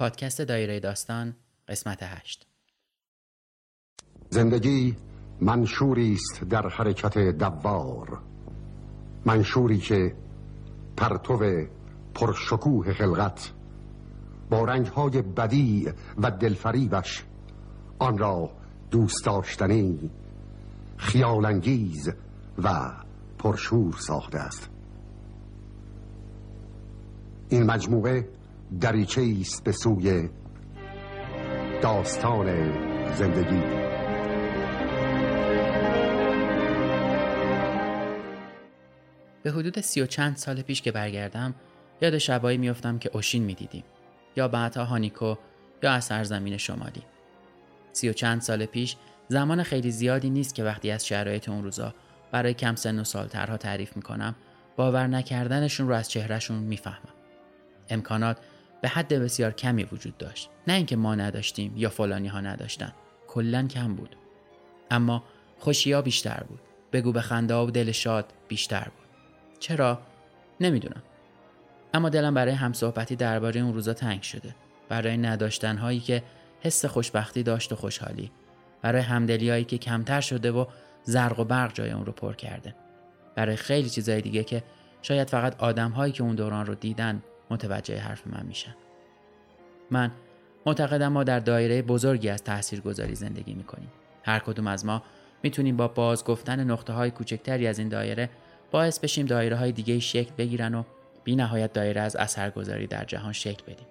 پادکست دایره داستان قسمت 8 زندگی منشوری است در حرکت دوار. منشوری که پرتو پرشکوه خلقت با رنگهای بدی و دلفریبش آن را دوست داشتنی خیالانگیز و پرشور ساخته است. این مجموعه دریچه است به سوی داستان زندگی. به حدود سی و چند سال پیش که برگردم یاد شبایی میافتم که اوشین می‌دیدیم یا بعدها هانیکو یا از سرزمین شمالی. سی و چند سال پیش زمان خیلی زیادی نیست که وقتی از شرایط اون روزا برای کم سن و سالترها تعریف می‌کنم باور نکردنشون رو از چهرهشون می‌فهمم. امکانات به حد بسیار کمی وجود داشت. نه اینکه ما نداشتیم یا فلانی ها نداشتن. کلا کم بود. اما خوشیا بیشتر بود. بگو به خنده و دل شاد بیشتر بود. چرا؟ نمی‌دونم. اما دلم برای همصحبتی درباره اون روزا تنگ شده. برای نداشتن هایی که حس خوشبختی داشت و خوشحالی. برای همدلی هایی که کمتر شده و زرق و برق جای اون رو پر کرده. برای خیلی چیزای دیگه که شاید فقط آدم هایی که اون دوران رو دیدن متوجه حرف من میشن من معتقدم ما در دایره بزرگی از تاثیرگذاری زندگی می‌کنیم. هر کدوم از ما می‌تونیم با باز گفتن نقطه های کوچکتری از این دایره باعث بشیم دایره های دیگه شکل بگیرن و بی نهایت دایره از اثرگذاری در جهان شکل بدیم.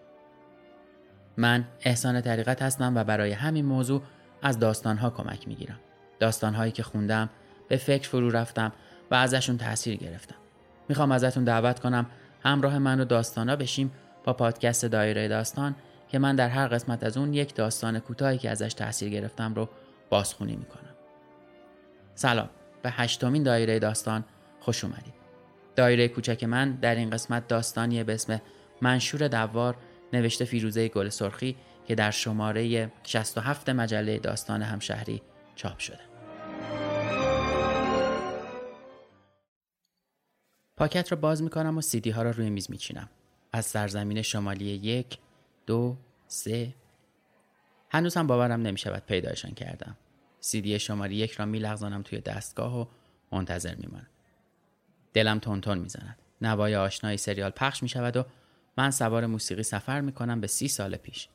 من احسان طریقت هستم و برای همین موضوع از داستانها کمک می‌گیرم. داستانهایی که خوندم به فکر فرو رفتم و ازشون تاثیر گرفتم. می‌خوام ازتون دعوت کنم همراه من و داستانا بشیم با پادکست دایره داستان که من در هر قسمت از اون یک داستان کوتاهی که ازش تاثیر گرفتم رو بازخونی می‌کنم. سلام. به هشتمین دایره داستان خوش اومدید. دایره کوچک من در این قسمت داستانیه به اسم منشور دوار نوشته فیروزه گل سرخی که در شماره 67 مجله داستان همشهری چاپ شده. پاکت رو باز می‌کنم و سیدی ها رو روی میز میچینم. از سرزمین شمالی یک دو سه. هنوز هم باورم نمی‌شود پیدایشان کردم. سیدی شماره یک را میلغزانم توی دستگاه و منتظر میمانم دلم تون می‌زند. نوای آشنایی سریال پخش می‌شود و من سوار موسیقی سفر می‌کنم به سی سال پیش.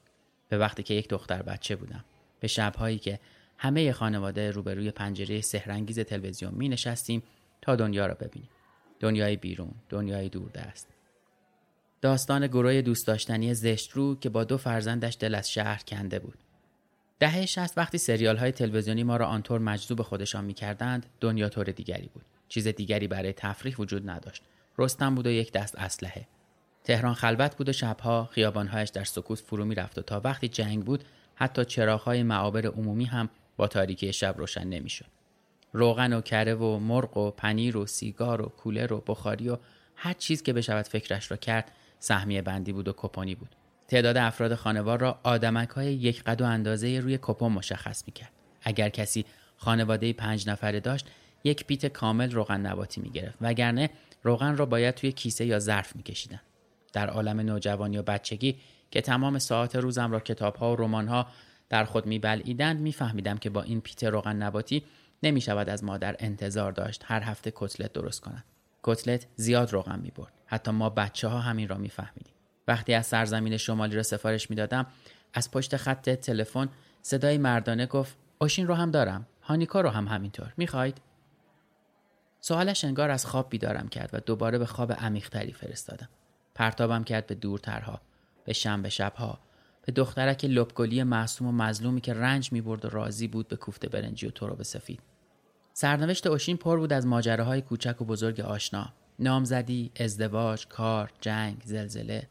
به وقتی که یک دختر بچه بودم. به شبهایی که همه خانواده روبروی پنجره سهرنگیز تلویزیون می نشستیم تا دنیا را ببینیم. دنیای بیرون دنیای دوردست. داستان گروه دوست داشتنی زشت رو که با دو فرزندش دل از شهر کنده بود. دهه شست وقتی سریال های تلویزیونی ما را آنطور مجذوب خودشان می‌کردند دنیا طور دیگری بود. چیز دیگری برای تفریح وجود نداشت. رستم بود و یک دست اسلحه. تهران خلوت بود و شبها خیابانهایش در سکوت فرو می‌رفت و تا وقتی جنگ بود حتی چراغهای معابر عمومی هم با تاریکی شب روشن نمی‌شد. روغن و کره و مرغ و پنیر و سیگار و کولر و بخاری و هر چیز که بشود فکرش را کرد سهمیه بندی بود و کپانی بود. تعداد افراد خانوار را آدمک های یک قد و اندازه روی کپون مشخص می‌کرد. اگر کسی خانواده پنج نفره داشت یک پیت کامل روغن نباتی می‌گرفت وگرنه روغن را باید توی کیسه یا ظرف میکشیدن. در عالم نوجوانی و بچگی که تمام ساعت روزم را کتاب ها و رمان ها در خود میبلعیدند میفهمیدم که با این پیت روغن نباتی نمی شود از مادر انتظار داشت هر هفته کتلت درست کند. کتلت زیاد روغن می برد. حتی ما بچه ها همین را می فهمیدیم. وقتی از سرزمین شمالی را سفارش می دادم از پشت خط تلفن صدای مردانه گفت اوشین رو هم دارم. هانیکا رو هم همینطور. می‌خواید؟ سوالش انگار از خواب بیدارم کرد و دوباره به خواب عمیقتری فرستادم. پرتابم کرد به دورترها، به شنبه شبها، به دخترک لبگلی معصوم و مظلومی که رنج می برد و راضی بود به کوفته برنجی و به سفید. سرنوشت اوشین پر بود از ماجراهای کوچک و بزرگ آشنا نامزدی، ازدواج، کار، جنگ، زلزله.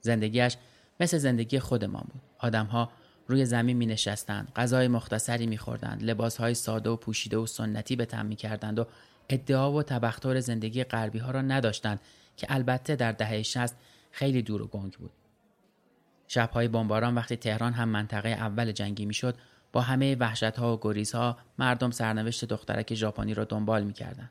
زندگیش مثل زندگی خودمان بود. آدمها روی زمین می نشستند، غذای مختصری می خوردند، لباس های ساده و پوشیده و سنتی به تن می کردند و ادعا و تبختر زندگی غربی ها را نداشتند که البته در دهه 60 خیلی دور و گنگ بود. شبهای بمباران وقتی تهران هم منطقه اول جنگی می‌شد با همه وحشت ها و گریز ها مردم سرنوشت دخترک ژاپنی را دنبال می‌کردند.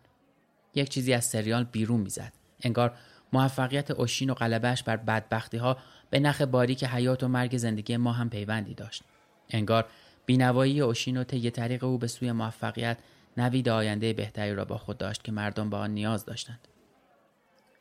یک چیزی از سریال بیرون می‌زد. انگار موفقیت اوشین و قلبش بر بدبختی ها به نخ باریک حیات و مرگ زندگی ما هم پیوندی داشت. انگار بینوایی اوشین و طی طریق او به سوی موفقیت نوید آینده بهتری را با خود داشت که مردم به آن نیاز داشتند.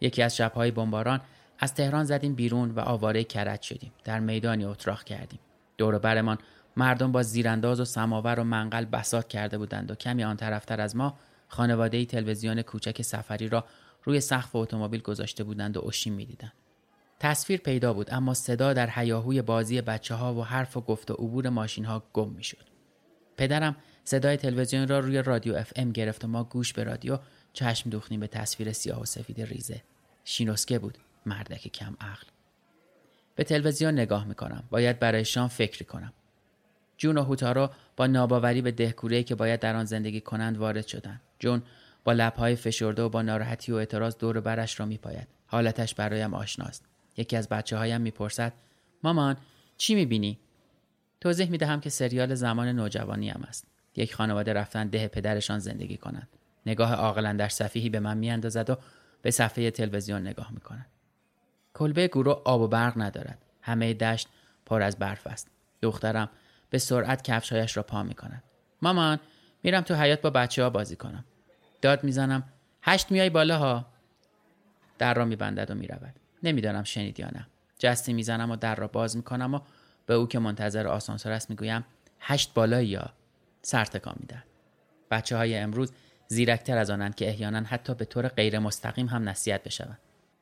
یکی از شبهای بمباران از تهران زدیم بیرون و آواره کرد شدیم. در میدانی اتراق کردیم. دور برمان مردم با زیرانداز و سماور و منقل بسات کرده بودند و کمی آن طرفتر از ما خانواده تلویزیون کوچک سفری را روی سقف اتومبیل گذاشته بودند و اوشین می‌دیدند. تصویر پیدا بود اما صدا در حیاهوی بازی بچه ها و حرف و گفت و عبور ماشین ها گم می شد. پدرم صدای تلویزیون را روی رادیو اف ام گرفت و ما گوش به رادیو چشم دوختیم به تصویر سیاه و سفید ریزه. شینوسکه بود مردک کم عقل. به تلویزیون نگاه می‌کنم. باید برای شام فکری کنم. جون و هوتارو با ناباوری به دهکوره که باید در آن زندگی کنند وارد شدند. جون با لبهای فشرده و با ناراحتی و اعتراض دور برش را میپاید. حالتش برایم آشناست. یکی از بچه هایم می‌پرسد مامان چی می‌بینی؟ توضیح می‌دهم که سریال زمان نوجوانی هم است. یک خانواده رفتن ده پدرشان زندگی کنند. نگاه عاقلا در صفیحی به من میاندازد و به صفحه تلویزیون نگاه می‌کند. کلبه گروه آب و برق ندارد. همه دشت پر از برف است. دخترم به سرعت کفشهایش را پا می‌کند. مامان میرم تو حیات با بچه ها بازی کنم. داد می‌زنم هشت میای بالا ها. در را میبندد و می‌رود. نمی‌دانم شنید یا نه جستی می‌زنم و در را باز می‌کنم و به او که منتظر آسانسور است می‌گویم هشت بالایی یا سر تکان می‌دهد بچه های امروز زیرکتر از آنند که احیانا حتی به طور غیر مستقیم هم نصیحت بشوند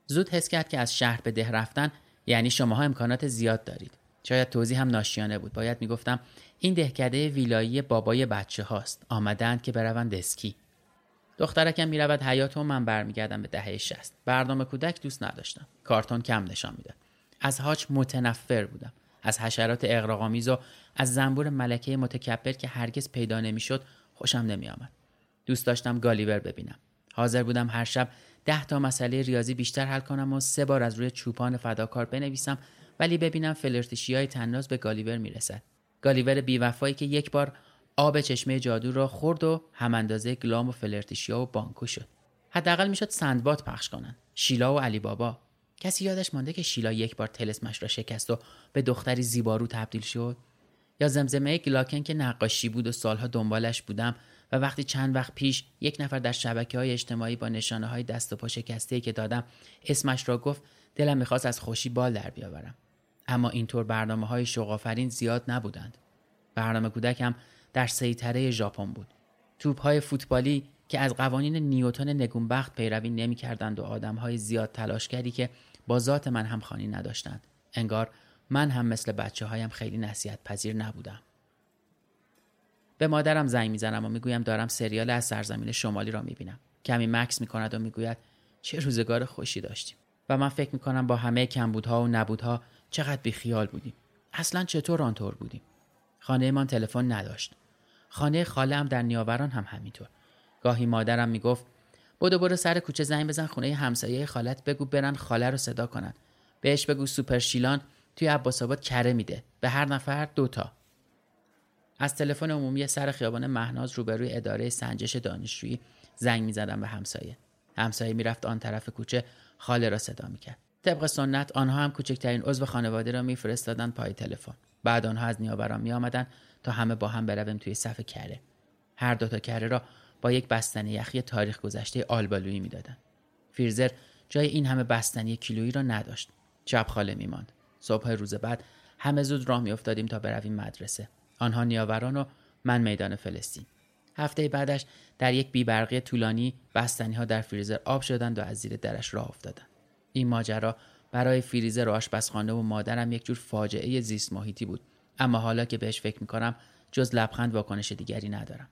زود حس کرد که از شهر به ده رفتن یعنی شماها امکانات زیاد دارید شاید توضیح هم ناشیانه بود. باید می‌گفتم این دهکده ویلایی بابای بچه هاست. آمدند که بروند اسکی. دخترکم می‌رود حیات و من برمیگردم به دهه شست برنامه کودک دوست نداشتم. کارتون کم نشان می‌داد. از هاچ متنفر بودم. از حشرات اغراقآمیز و از زنبور ملکه متکبر که هرگز پیدا نمی‌شد خوشم نمیآمد. دوست داشتم گالیور ببینم. حاضر بودم هر شب ده تا مسئله ریاضی بیشتر حل کنم و سه بار از روی چوپان فداکار بنویسم ولی ببینم فلرتشی های تناز به گالیور می‌رسد. گالیور بیوفایی که یک بار آب چشمه جادو را خورد و هم اندازه گلام و فلرتیشیا و بانکو شد. حداقل می‌شد سندباد پخش کنن شیلا و علی بابا کسی یادش مانده که شیلا یک بار تلسمش را شکست و به دختری زیبارو تبدیل شد؟ یا زمزمه گلاکن که نقاشی بود و سالها دنبالش بودم و وقتی چند وقت پیش یک نفر در شبکه های اجتماعی با نشانه های دست و پا شکسته که دادم اسمش را گفت دلم می‌خواست از خوشی بال در بیاورم. اما اینطور برنامه های شوقآفرین زیاد نبودند. برنامه کودکم در سیطره ژاپن بود. توپ های فوتبالی که از قوانین نیوتن نگونبخت پیروی نمی‌کردند و آدم های زیاد تلاشگری که با ذات من هم خانی نداشتند. انگار من هم مثل بچه هایم خیلی نصیحت پذیر نبودم. به مادرم زنگ می‌زنم و می‌گویم دارم سریال از سرزمین شمالی را می‌بینم. کمی مکس می‌کند و می‌گوید چه روزگار خوشی داشتیم. و من فکر می‌کنم با همه کمبودها و نبودها چقدر بیخیال بودیم. اصلا چطور آنطور بودیم؟ خانهمان تلفن نداشت. خانه خاله هم در نیاوران هم همینطور. گاهی مادرم می‌گفت بدو برو سر کوچه زنگ بزن خونه همسایه خالت بگو برن خاله رو صدا کنن. بهش بگو سوپر شیلان توی عباس آباد کره میده. به هر نفر دوتا از تلفن عمومی سر خیابان مهناز روبروی اداره سنجش دانشجویی زنگ می‌زدم به همسایه. همسایه می‌رفت آن طرف کوچه خاله را صدا می‌کرد. طبق سنت آنها هم کوچکترین عضو خانواده را میفرستادن پای تلفن. بعد آنها از نیاوران میآمدند تا همه با هم برویم توی صف کره. هر دوتا کره را با یک بستنی یخی تاریخ گذشته آلبالویی می‌دادند. فیرزر جای این همه بستنی کیلویی را نداشت. چپ خاله میماند. صبح روز بعد همه زود راه میافتادیم تا برویم مدرسه. آنها نیاوران و من میدان فلسطین. هفته بعدش در یک بیبرقی طولانی بستنی ها در فریزر آب شدند و از زیر درش راه افتادند. این ماجرا برای فریزر و آشپزخانه و مادرم یک جور فاجعه زیست محیطی بود اما حالا که بهش فکر می‌کنم جز لبخند واکنش دیگری ندارم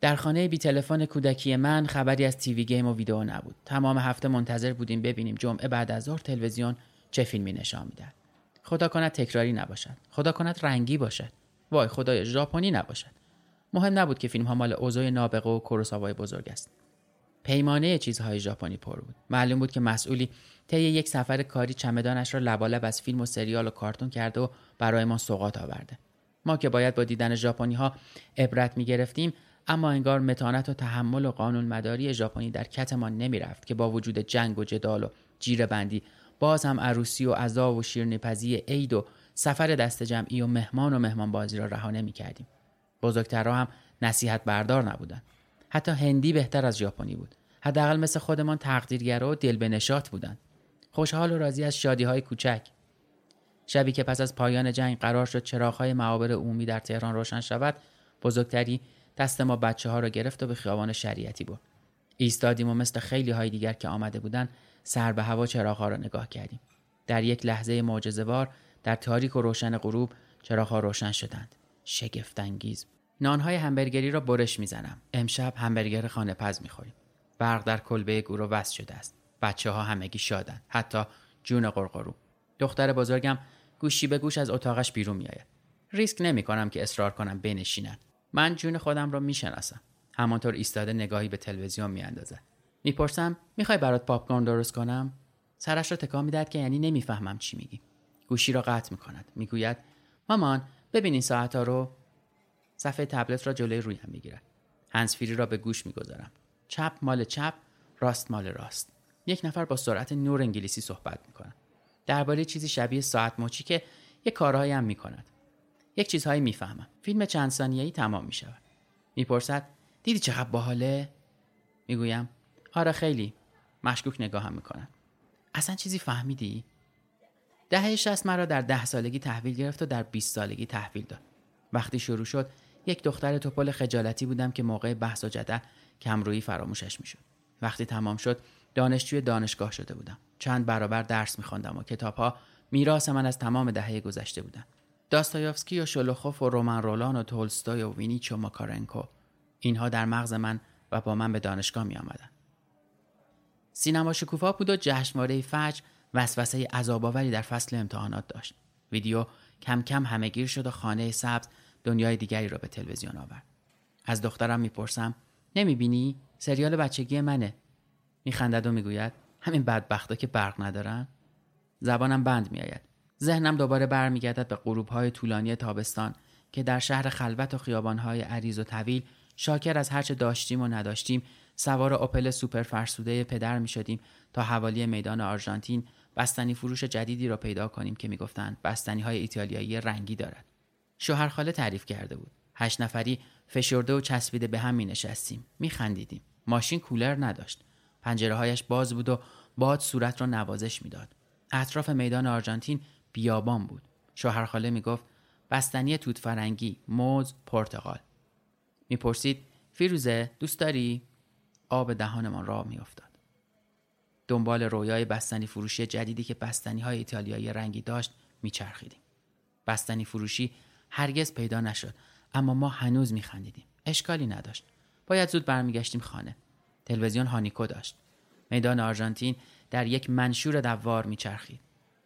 در خانه بی تلفن کودکی من خبری از تیوی گیم و ویدیو نبود. تمام هفته منتظر بودیم ببینیم جمعه بعد از ظهر تلویزیون چه فیلمی نشان می‌دهد. خدا کند تکراری نباشد. خدا کند رنگی باشد. وای خدای ژاپنی نباشد. مهم نبود که فیلم ها مال اوزوی نابغه و کوروساوای بزرگ است. پیمانه چیزهای ژاپنی پر بود. معلوم بود که مسئولی طی یک سفر کاری چمدانش را لبالب از فیلم و سریال و کارتون کرده و برای ما سوغات آورده. ما که باید با دیدن ژاپنی ها عبرت می گرفتیم اما انگار متانت و تحمل و قانون مداری ژاپنی در کتمان نمی رفت که با وجود جنگ و جدال و جیره بندی باز هم عروسی و عذا و شیرنیپزی عید و سفر دست جمعی و مهمان و مهمان بازی را رها نمی کردیم. بزرگترها هم نصیحت بردار نبودند. حتی هندی بهتر از ژاپنی بود. حداقل مثل خودمان تقدیرگرا و دل به نشاط بودند. خوشحال و راضی از شادی های کوچک. شبی که پس از پایان جنگ قرار شد چراغهای معابر عمومی در تهران روشن شود، بزرگتری دست ما بچه ها را گرفت و به خیابان شریعتی برد. ایستادیم و مثل خیلی های دیگر که آمده بودند سر به هوا چراغها را نگاه کردیم. در یک لحظه معجزه‌وار در تاریک و روشن غروب چراغها روشن شدند. شگفتانگیز. نانهای همبرگری را برش می‌زنم. امشب همبرگر خانه پز می‌خوریم. برق در کلبه گورو وصل شده است. بچه ها همگی شادند. حتی جون قرقرو. دختر بزرگم گوشی به گوش از اتاقش بیرون میآید. ریسک نمی کنم که اصرار کنم بنشینند. من جون خودم را می‌شناسم. همانطور ایستاده نگاهی به تلویزیون میاندازد. می‌پرسم می‌خوای برات پاپکورن درست کنم؟ سرش را تکان می‌دهد که یعنی نمی‌فهمم چی میگی. گوشی را قطع می‌کند. می‌گوید مامان ببین این ساعت ها رو صفحه تبلت را جلوی رویم می‌گیرد. هنسفیری را به گوش می‌گذارم. چپ مال چپ، راست مال راست. یک نفر با سرعت نور انگلیسی صحبت می‌کنه. درباره چیزی شبیه ساعت مچی که یک کارهایی هم می‌کند. یک چیزهایی می‌فهمم. فیلم چند ثانیه‌ای تمام می‌شود. می‌پرسد دیدی چقدر باحاله؟ می‌گویم آره خیلی. مشکوک نگاهم می‌کنم. اصلا چیزی فهمیدی؟ دهه شست مرا در ده سالگی تحویل گرفت و در 20 سالگی تحویل داد. وقتی شروع شد یک دختر توپل خجالتی بودم که موقع بحث و جدل کمرویی فراموشش می‌شد. وقتی تمام شد دانشجوی دانشگاه شده بودم. چند برابر درس میخواندم و کتابها میراث من از تمام دهه گذشته بودن. داستایوفسکی و شلوخوف و رومن رولان و تولستوی و وینیچ و ماکارنکو اینها در مغز من و با من به دانشگاه می آمدن. سینما شکوفا بود و جشنواره فجر وسوسه عذابآوری در فصل امتحانات داشت. ویدیو کم کم همهگیر شد و خانه سبز دنیای دیگری را به تلویزیون آورد. از دخترم می‌پرسم نمی‌بینی سریال بچگی منه میخندد و می‌گوید همین بدبختا که برق ندارن زبانم بند میآید ذهنم دوباره برمیگردد به غروبهای طولانی تابستان که در شهر خلوت و خیابانهای عریض و طویل شاکر از هرچه داشتیم و نداشتیم سوار اپل سوپر فرسوده پدر می شدیم تا حوالی میدان آرژانتین بستنی فروش جدیدی را پیدا کنیم که می‌گفتند بستنی های ایتالیایی رنگی دارد. شوهر خاله تعریف کرده بود. هشت نفری فشرده و چسبیده به هم می نشستیم. می خندیدیم. ماشین کولر نداشت. پنجره هایش باز بود و باد صورت را نوازش می‌داد. اطراف میدان آرژانتین بیابان بود. شوهر خاله می گفت بستنی توت فرنگی، موز، پرتقال. می‌پرسید فیروزه دوست داری؟ آب دهانمان راه میافتاد. دنبال رویای بستنی فروشی جدیدی که بستنی های ایتالیایی رنگی داشت میچرخیدیم. بستنی فروشی هرگز پیدا نشد اما ما هنوز میخندیدیم. اشکالی نداشت. باید زود برمیگشتیم خانه. تلویزیون هانیکو داشت. میدان آرژانتین در یک منشور دوار میچرخید.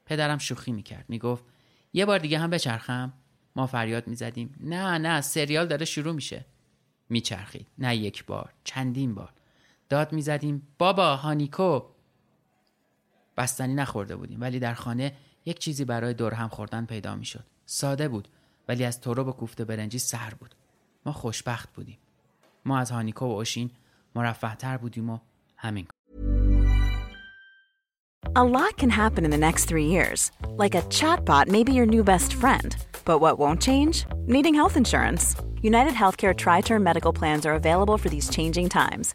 پدرم شوخی می‌کرد. می‌گفت یه بار دیگه هم بچرخم. ما فریاد می‌زدیم نه نه سریال داره شروع میشه. میچرخید. نه یک بار. چندین بار. داد می‌زدیم بابا هانیکو بستنی نخورده بودیم ولی در خانه یک چیزی برای دور هم خوردن پیدا می‌شد ساده بود ولی از تورو و کوفته برنجی سر بود ما خوشبخت بودیم ما از هانیکو و اوشین مرفه تر بودیم و همین A lot can happen in the next three years. Like a chatbot may be your new best friend. But what won't change? Needing health insurance. United Healthcare Tri Term Medical Plans are available for these changing times.